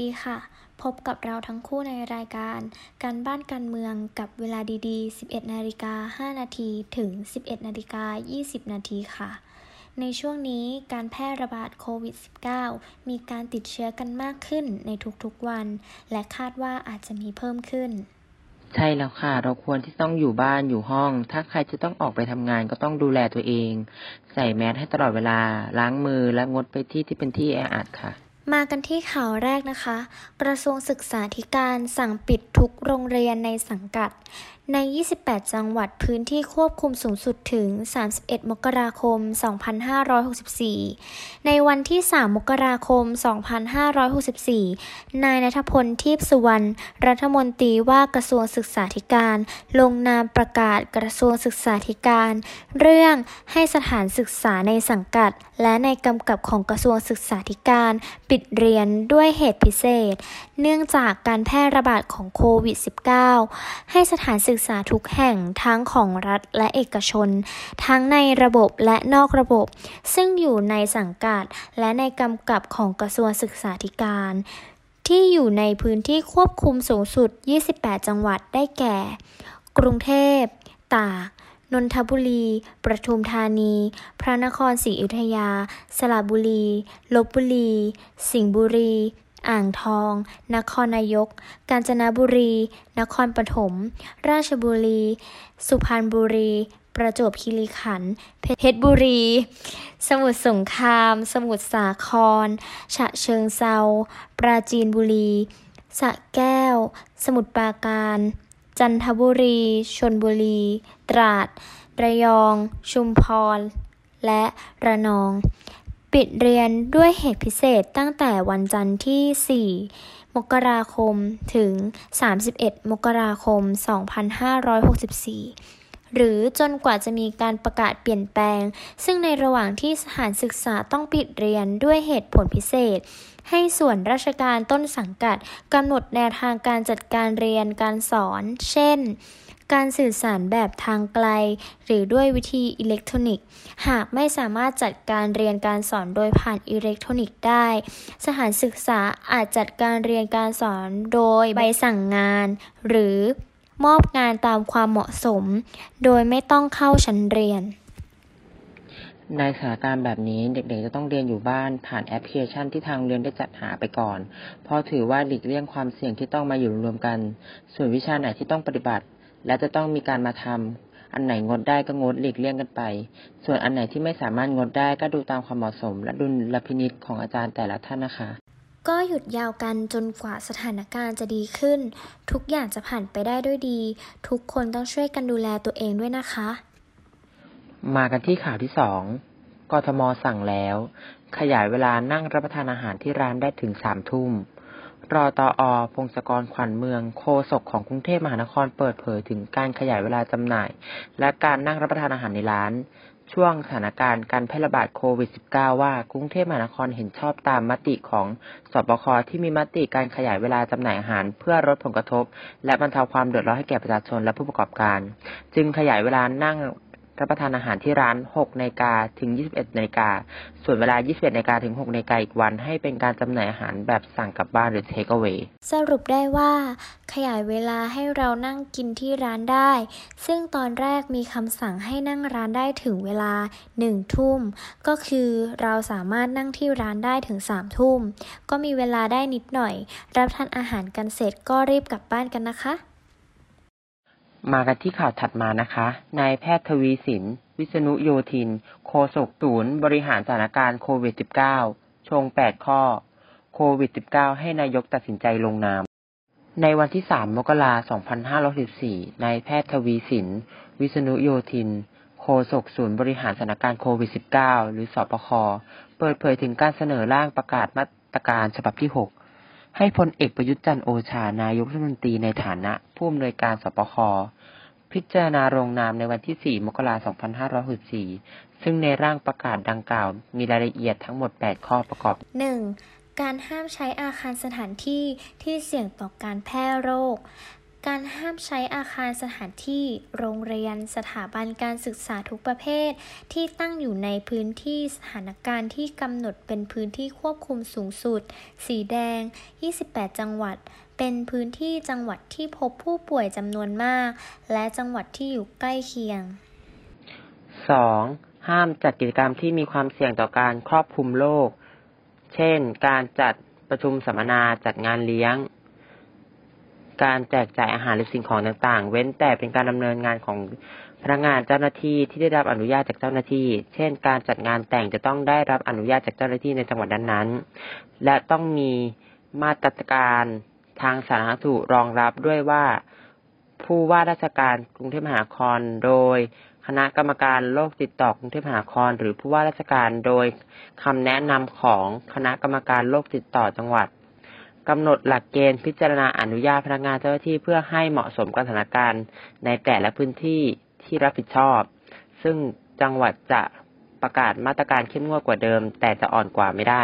ดีค่ะ พบกับเราทั้งคู่ในรายการ การบ้านการเมืองกับเวลาดีๆ 11 นาฬิกา 5 นาทีถึง 11 นาฬิกา 20 นาทีค่ะ ในช่วงนี้การแพร่ระบาดโควิด -19 มีการติดเชื้อกันมากขึ้นในทุกๆวัน และคาดว่าอาจจะมีเพิ่มขึ้น ใช่แล้วค่ะ เราควรที่ต้องอยู่บ้านอยู่ห้อง ถ้าใครจะต้องออกไปทำงานก็ต้องดูแลตัวเอง ใส่แมสให้ตลอดเวลา ล้างมือและงดไปที่ที่เป็นที่แออัดค่ะ มากันที่ข่าวแรกนะคะ กระทรวงศึกษาธิการสั่งปิดทุกโรงเรียนในสังกัด ใน 28 จังหวัดพื้นที่ควบคุมสูงสุดถึง 31 มกราคม 2564 ในวันที่ 3 มกราคม 2564 นายนัทพลทิพสุวรรณ รัฐมนตรีว่ากระทรวงศึกษาธิการ ลงนามประกาศกระทรวงศึกษาธิการ เรื่องให้สถานศึกษาในสังกัด และในกำกับของกระทรวงศึกษาธิการ ปิดเรียนด้วยเหตุพิเศษ เนื่องจากการแพร่ระบาดของโควิด -19 ให้สถานศึกษาทุกแห่งทั้งของรัฐและเอกชน ทั้งในระบบและนอกระบบ ซึ่งอยู่ในสังกัดและในกำกับของกระทรวงศึกษาธิการ ที่อยู่ในพื้นที่ควบคุมสูงสุด 28 จังหวัดได้แก่ กรุงเทพ ตาก นนทบุรี ประทุมธานี พระนครศรีอยุธยา สระบุรี ลบบุรี สิงห์บุรี อ่างทอง นครนายก กาญจนบุรี นครปฐม ราชบุรี สุพรรณบุรี ประจวบคีรีขันธ์ เพชรบุรี สมุทรสงคราม สมุทรสาคร ฉะเชิงเซา ปราจีนบุรี สระแก้ว สมุทรปราการ จันทบุรีชลบุรี ตราด ระยอง ชุมพร และระนอง ปิดเรียนด้วยเหตุพิเศษตั้งแต่วันจันทร์ที่ 4 มกราคม ถึง 31 มกราคม 2564 หรือจนกว่าจะมีการประกาศเปลี่ยนแปลง ซึ่งในระหว่างที่สถานศึกษาต้องปิดเรียนด้วยเหตุผลพิเศษ ให้ส่วนราชการต้นสังกัดกำหนดแนวทางการจัดการเรียนการสอน เช่น การสื่อสารแบบทางไกล หรือด้วยวิธีอิเล็กทรอนิกส์ หากไม่สามารถจัดการเรียนการสอนโดยผ่านอิเล็กทรอนิกส์ได้ สถานศึกษาอาจจัดการเรียนการสอนโดยใบสั่งงาน หรือมอบงานตามความเหมาะสม โดยไม่ต้องเข้าชั้นเรียน ในสถานการณ์แบบนี้เด็กๆจะต้องเรียนอยู่บ้านผ่านแอปพลิเคชันที่ทางเรียนได้จัดหาไปก่อน เพราะถือว่าหลีกเลี่ยงความเสี่ยงที่ต้องมาอยู่รวมกัน ส่วนวิชาไหนที่ต้องปฏิบัติ และจะต้องมีการมาทำอันไหนงดได้ก็งดหลีกเลี่ยงกันไป ส่วนอันไหนที่ไม่สามารถงดได้ก็ดูตามความเหมาะสม และดุลพินิจของอาจารย์แต่ละท่านนะคะก็หยุดยาวกันจนกว่าสถานการณ์จะดีขึ้น ทุกอย่างจะผ่านไปได้ด้วยดี ทุกคนต้องช่วยกันดูแลตัวเองด้วยนะคะ มากันที่ข่าวที่สองกทมสั่งแล้ว ขยายเวลานั่งรับประทานอาหารที่ร้านได้ถึงสามทุ่ม รอตออพงศกรขวัญเมืองโฆษกของกรุงเทพมหานครเปิดเผยถึงการขยายเวลาจำหน่าย และการนั่งรับประทานอาหารในร้าน ช่วงสถานการณ์การแพร่ระบาดโควิด -19 ว่ากรุงเทพมหานครเห็นชอบตามมติของสบคที่มีมติการขยายเวลาจำหน่ายอาหาร เพื่อลดผลกระทบ และบรรเทาความเดือดร้อนให้แก่ประชาชนและผู้ประกอบการ จึงขยายเวลานั่ง รับประทานอาหารที่ร้าน 6นาฬิกาถึง 21นาฬิกา ส่วนเวลา 21นาฬิกาถึง 6นาฬิกาอีกวัน ให้เป็นการจำหน่ายอาหารแบบสั่งกลับบ้านหรือ take away สรุปได้ว่า ขยายเวลาให้เรานั่งกินที่ร้านได้ ซึ่งตอนแรกมีคำสั่งให้นั่งร้านได้ถึงเวลาหนึ่งทุ่ม ก็คือเราสามารถนั่งที่ร้านได้ถึงสามทุ่ม ก็มีเวลาได้นิดหน่อย รับทานอาหารกันเสร็จก็รีบกลับบ้านกันนะคะ มากันที่ข่าวถัดมานะคะ นายแพทย์ทวีสิน วิษณุโยธิน โฆษกศูนย์บริหารสถานการณ์โควิด -19 ชง 8 ข้อ โควิด -19 ให้นายกตัดสินใจลงนาม ในวันที่ 3 มกราคม 2564 นายแพทย์ทวีสิน วิษณุโยธิน โฆษกศูนย์บริหารสถานการณ์โควิด -19 หรือสปคเปิดเผยถึงการเสนอร่างประกาศมาตรการฉบับที่ 6 ให้พลเอกประยุทธ์จันโอชานายกรัฐมนตรีในฐานะผู้อำนวยการสปคพิจารณาลงนามในวันที่ 4 มกราคม 2564 ซึ่งในร่างประกาศดังกล่าว มีรายละเอียดทั้งหมด 8 ข้อประกอบ 1. การห้ามใช้อาคารสถานที่ที่เสี่ยงต่อการแพร่โรค การห้ามใช้อาคารสถานที่ โรงเรียน สถาบันการศึกษาทุกประเภท ที่ตั้งอยู่ในพื้นที่สถานการณ์ที่กำหนดเป็นพื้นที่ควบคุมสูงสุด สีแดง 28 จังหวัด เป็นพื้นที่จังหวัดที่พบผู้ป่วยจำนวนมาก และจังหวัดที่อยู่ใกล้เคียง 2. ห้ามจัดกิจกรรมที่มีความเสี่ยงต่อการครอบคลุมโรค เช่น การจัดประชุมสัมมนา จัดงานเลี้ยง การแจกจ่ายอาหารหรือสิ่งของต่างๆ เว้นแต่เป็นการดำเนินงานของพนักงานเจ้าหน้าที่ที่ได้รับอนุญาตจากเจ้าหน้าที่ เช่น การจัดงานแต่งจะต้องได้รับอนุญาตจากเจ้าหน้าที่ในจังหวัดนั้นๆ และต้องมีมาตรการทางสาธารณสุขรองรับด้วยว่าผู้ว่าราชการกรุงเทพมหานครโดยคณะกรรมการโรคติดต่อกรุงเทพมหานคร หรือผู้ว่าราชการโดยคำแนะนำของคณะกรรมการโรคติดต่อจังหวัด กำหนดหลักเกณฑ์พิจารณาอนุญาตพนักงานเจ้าหน้าที่เพื่อให้เหมาะสมกับสถานการณ์ในแต่ละพื้นที่ที่รับผิดชอบ ซึ่งจังหวัดจะประกาศมาตรการเข้มงวดกว่าเดิม แต่จะอ่อนกว่าไม่ได้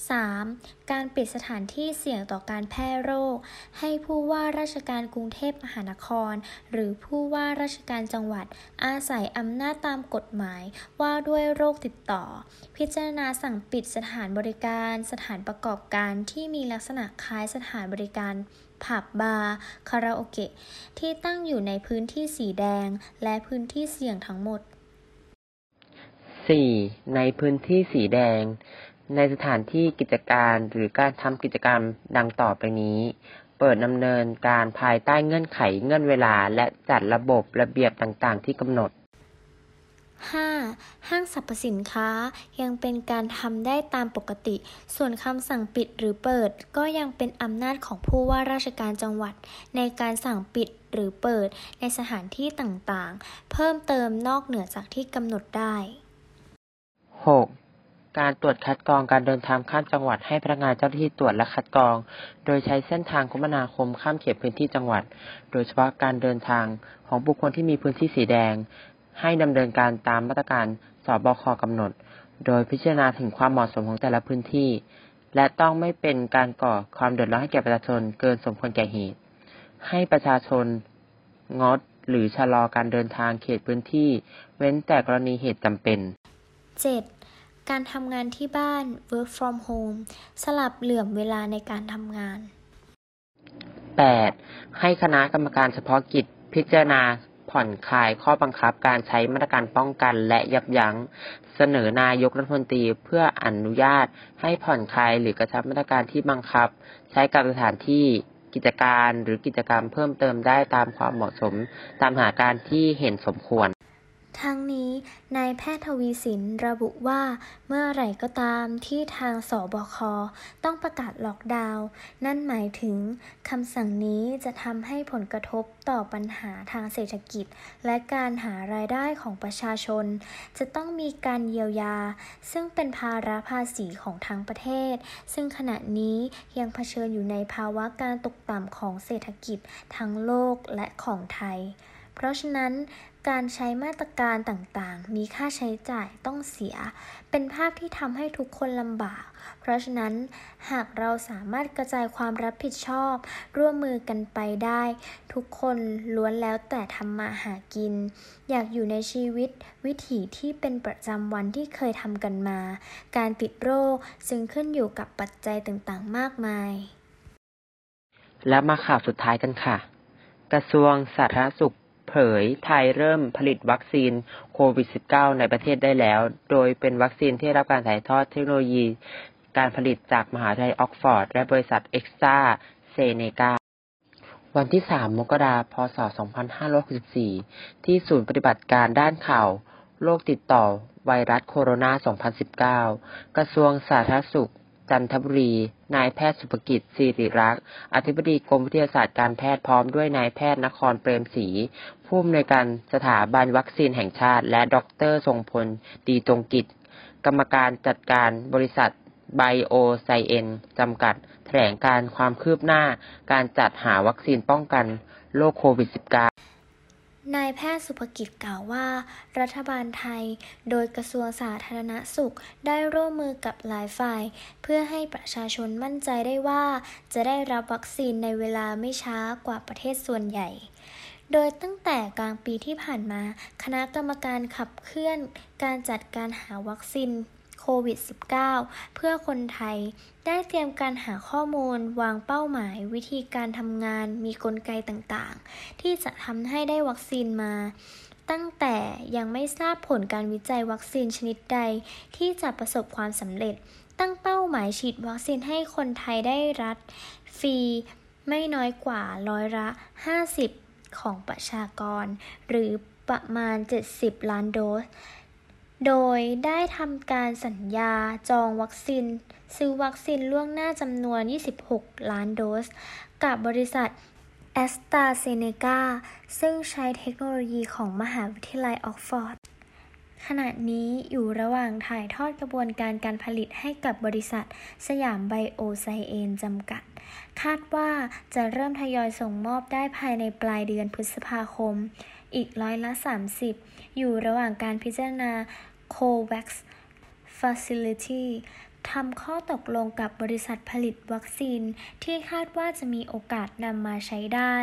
3. การปิดสถานที่เสี่ยงต่อการแพร่โรค ให้ผู้ว่าราชการกรุงเทพมหานคร หรือผู้ว่าราชการจังหวัด อาศัยอำนาจตามกฎหมายว่าด้วยโรคติดต่อ พิจารณาสั่งปิดสถานบริการ สถานประกอบการที่มีลักษณะคล้ายสถานบริการผับบาร์คาราโอเกะที่ตั้งอยู่ในพื้นที่สีแดง และพื้นที่เสี่ยงทั้งหมด 4. ในพื้นที่สีแดง ในสถานที่กิจการหรือการทำกิจกรรมดังต่อไปนี้ เปิดดำเนินการภายใต้เงื่อนไขเงื่อนเวลา และจัดระบบระเบียบต่างๆ ที่กำหนด 5. ห้างสรรพสินค้ายังเป็นการทำได้ตามปกติ ส่วนคำสั่งปิดหรือเปิดก็ยังเป็นอำนาจของผู้ว่าราชการจังหวัด ในการสั่งปิดหรือเปิดในสถานที่ต่างๆ เพิ่มเติมนอกเหนือจากที่กำหนดได้ 6. การตรวจคัดกรองการเดินทางข้ามจังหวัดให้พนักงานเจ้าหน้าที่ตรวจและคัดกรอง โดยใช้เส้นทางคมนาคมข้ามเขตพื้นที่จังหวัด โดยเฉพาะการเดินทางของบุคคลที่มีพื้นที่สีแดง ให้ดำเนินการตามมาตรการสบคกำหนด โดยพิจารณาถึงความเหมาะสมของแต่ละพื้นที่ และต้องไม่เป็นการก่อความเดือดร้อนให้แก่ประชาชนเกินสมควรแก่เหตุ ให้ประชาชนงดหรือชะลอการเดินทางเขตพื้นที่ เว้นแต่กรณีเหตุจำเป็น 7. การทำงานที่บ้าน work from home สลับเหลื่อมเวลาในการทำงาน 8. ให้คณะกรรมการเฉพาะกิจพิจารณาผ่อนคลายข้อบังคับการใช้มาตรการป้องกันและยับยั้ง เสนอนายกรัฐมนตรีเพื่ออนุญาตให้ผ่อนคลายหรือกระชับมาตรการที่บังคับ ใช้กับสถานที่กิจการหรือกิจกรรมเพิ่มเติมได้ตามความเหมาะสม ตามสถาการที่เห็นสมควร ทั้งนี้นายแพทย์ทวีสินระบุว่าเมื่อไหร่ก็ตามที่ทางสบคต้องประกาศล็อกดาวน์นั่นหมายถึงคำสั่งนี้จะทำให้ผลกระทบต่อปัญหาทางเศรษฐกิจ และการหารายได้ของประชาชน จะต้องมีการเยียวยา ซึ่งเป็นภาระภาษีของทั้งประเทศ ซึ่งขณะนี้ยังเผชิญอยู่ในภาวะการตกต่ำของเศรษฐกิจทั้งโลกและของไทย เพราะฉะนั้นการใช้มาตรการต่างๆ มีค่าใช้จ่ายต้องเสีย เป็นภาพที่ทำให้ทุกคนลำบาก เพราะฉะนั้นหากเราสามารถกระจายความรับผิดชอบ ร่วมมือกันไปได้ ทุกคนล้วนแล้วแต่ทำมาหากิน อยากอยู่ในชีวิตวิถีที่เป็นประจำวันที่เคยทำกันมา การติดโรคจึงขึ้นอยู่กับปัจจัยต่างๆ มากมาย แล้วมาข่าวสุดท้ายกันค่ะ กระทรวงสาธารณสุข เผยไทยเริ่มผลิตวัคซีนโควิด -19 ในประเทศได้แล้ว โดยเป็นวัคซีนที่รับการถ่ายทอดเทคโนโลยี การผลิตจากมหาวิทยาลัยออกซ์ฟอร์ด และบริษัทแอสตราเซเนกาวันที่ 3 มกราคม พศ 2564 ที่ศูนย์ปฏิบัติการด้านข่าวโรคติดต่อไวรัสโคโรนา 2019 กระทรวงสาธารณสุข จ.นนทบุรี นายแพทย์ศุภกิจ ศิริลักษณ์ อธิบดีกรมวิทยาศาสตร์การแพทย์พร้อมด้วยนายแพทย์นครเปรมศรีผู้อำนวยการสถาบันวัคซีนแห่งชาติ และดรทรงพลดีจงกิจ กรรมการจัดการบริษัทไบโอไซเอนจำกัด แถลงการความคืบหน้า การจัดหาวัคซีนป้องกันโรคโควิด -19 นายแพทย์สุภกิจกล่าวว่า รัฐบาลไทย โดยกระทรวงสาธารณสุขได้ร่วมมือกับหลายฝ่าย เพื่อให้ประชาชนมั่นใจได้ว่า จะได้รับวัคซีนในเวลาไม่ช้ากว่าประเทศส่วนใหญ่ โดยตั้งแต่กลางปีที่ผ่านมา คณะกรรมการขับเคลื่อนการจัดการหาวัคซีน โควิด -19 เพื่อคนไทย ได้เตรียมการหาข้อมูล วางเป้าหมาย วิธีการทำงาน มีกลไกต่างๆ ที่จะทำให้ได้วัคซีนมา ตั้งแต่ยังไม่ทราบผลการวิจัยวัคซีนชนิดใด ที่จะประสบความสำเร็จ ตั้งเป้าหมายฉีดวัคซีนให้คนไทยได้รัฐฟรีไม่น้อยกว่าร้อยละ 50 ของประชากร หรือประมาณ 70 ล้านโดส โดยได้ทำการสัญญาจองวัคซีน ซื้อวัคซีนล่วงหน้าจำนวน 26 ล้านโดส กับบริษัทแอสตราเซเนกาซึ่งใช้เทคโนโลยีของมหาวิทยาลัยออกฟอร์ด ขณะนี้อยู่ระหว่างถ่ายทอดกระบวนการการผลิตให้กับบริษัทสยามไบโอไซเอนจำกัด คาดว่าจะเริ่มทยอยส่งมอบได้ภายในปลายเดือนพฤษภาคม อีกร้อยละ 30 อยู่ระหว่างการพิจารณา COVAX Facility ทำข้อตกลงกับบริษัทผลิตวัคซีนที่คาดว่าจะมีโอกาสนำมาใช้ได้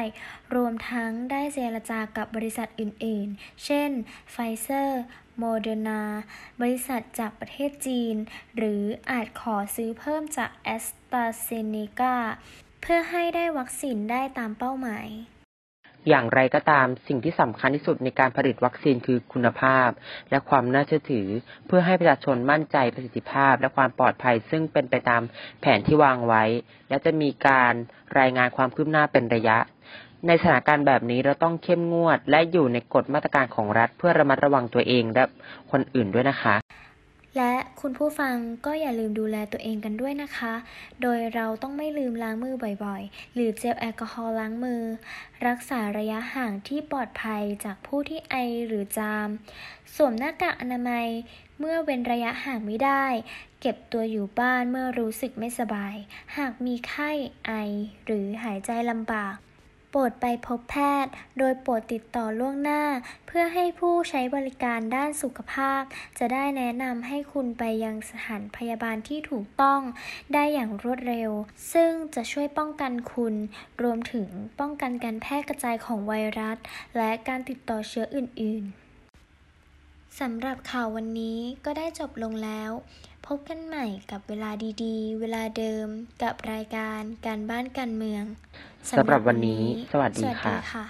รวมทั้งได้เจรจากับบริษัทอื่นๆ เช่น ไฟเซอร์ โมเดอร์นา บริษัทจากประเทศจีน หรืออาจขอซื้อเพิ่มจากแอสตราเซเนกาเพื่อให้ได้วัคซีนได้ตามเป้าหมาย อย่างไรก็ตามสิ่งที่สำคัญที่สุดในการผลิตวัคซีนคือคุณภาพ และความน่าเชื่อถือ เพื่อให้ประชาชนมั่นใจประสิทธิภาพ และความปลอดภัยซึ่งเป็นไปตามแผนที่วางไว้ และจะมีการรายงานความคืบหน้าเป็นระยะ ในสถานการณ์แบบนี้เราต้องเข้มงวด และอยู่ในกฎมาตรการของรัฐเพื่อระมัดระวังตัวเองและคนอื่นด้วยนะคะ และคุณผู้ฟังก็อย่าลืมดูแลตัวเองกันด้วยนะคะ โดยเราต้องไม่ลืมล้างมือบ่อยๆ หรือเจลแอลกอฮอล์ล้างมือ รักษาระยะห่างที่ปลอดภัยจากผู้ที่ไอหรือจาม สวมหน้ากากอนามัยเมื่อเว้นระยะห่างไม่ได้ เก็บตัวอยู่บ้านเมื่อรู้สึกไม่สบาย หากมีไข้ไอ หรือหายใจลำบาก โปรดไปพบแพทย์ โดยโปรดติดต่อล่วงหน้า เพื่อให้ผู้ใช้บริการด้านสุขภาพ จะได้แนะนำให้คุณไปยังสถานพยาบาลที่ถูกต้องได้อย่างรวดเร็ว ซึ่งจะช่วยป้องกันคุณ รวมถึงป้องกันการแพร่กระจายของไวรัส และการติดต่อเชื้ออื่น ๆสำหรับข่าววันนี้ก็ได้จบลงแล้ว พบกันใหม่กับเวลาดีๆ เวลาเดิมกับรายการการบ้านการเมืองสำหรับวันนี้ สวัสดีสวัสดีค่ะค่ะ